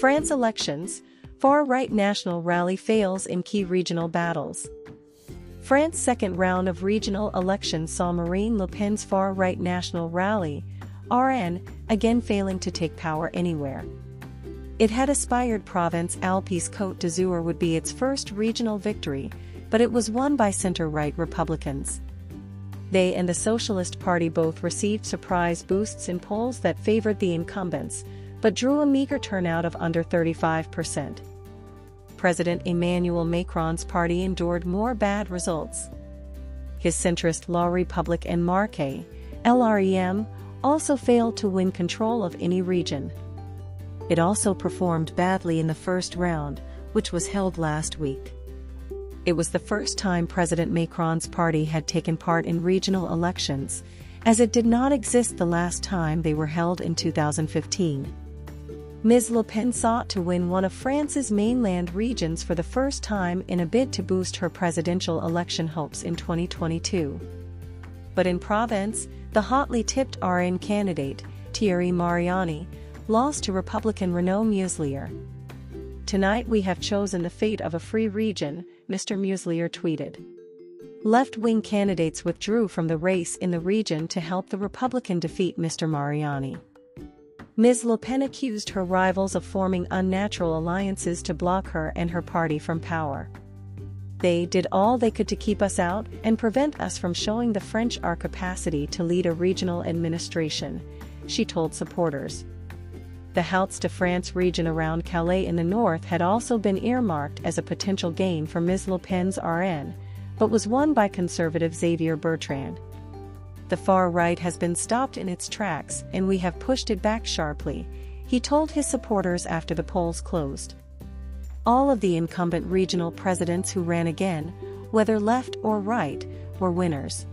France elections, far-right national rally fails in key regional battles. France's second round of regional elections saw Marine Le Pen's far-right national rally, RN, again failing to take power anywhere. It had aspired Provence Alpes Côte d'Azur would be its first regional victory, but it was won by center-right Republicans. They and the Socialist Party both received surprise boosts in polls that favored the incumbents, but drew a meager turnout of under 35%. President Emmanuel Macron's party endured more bad results. His centrist La République En Marche, LREM, also failed to win control of any region. It also performed badly in the first round, which was held last week. It was the first time President Macron's party had taken part in regional elections, as it did not exist the last time they were held in 2015. Ms. Le Pen sought to win one of France's mainland regions for the first time in a bid to boost her presidential election hopes in 2022. But in Provence, the hotly tipped RN candidate, Thierry Mariani, lost to Republican Renaud Muselier. Tonight we have chosen the fate of a free region, Mr. Muselier tweeted. Left-wing candidates withdrew from the race in the region to help the Republican defeat Mr. Mariani. Ms. Le Pen accused her rivals of forming unnatural alliances to block her and her party from power. They did all they could to keep us out and prevent us from showing the French our capacity to lead a regional administration, she told supporters. The Hauts de France region around Calais in the north had also been earmarked as a potential gain for Ms. Le Pen's RN, but was won by conservative Xavier Bertrand the far right has been stopped in its tracks and we have pushed it back sharply, he told his supporters after the polls closed. All of the incumbent regional presidents who ran again, whether left or right, were winners.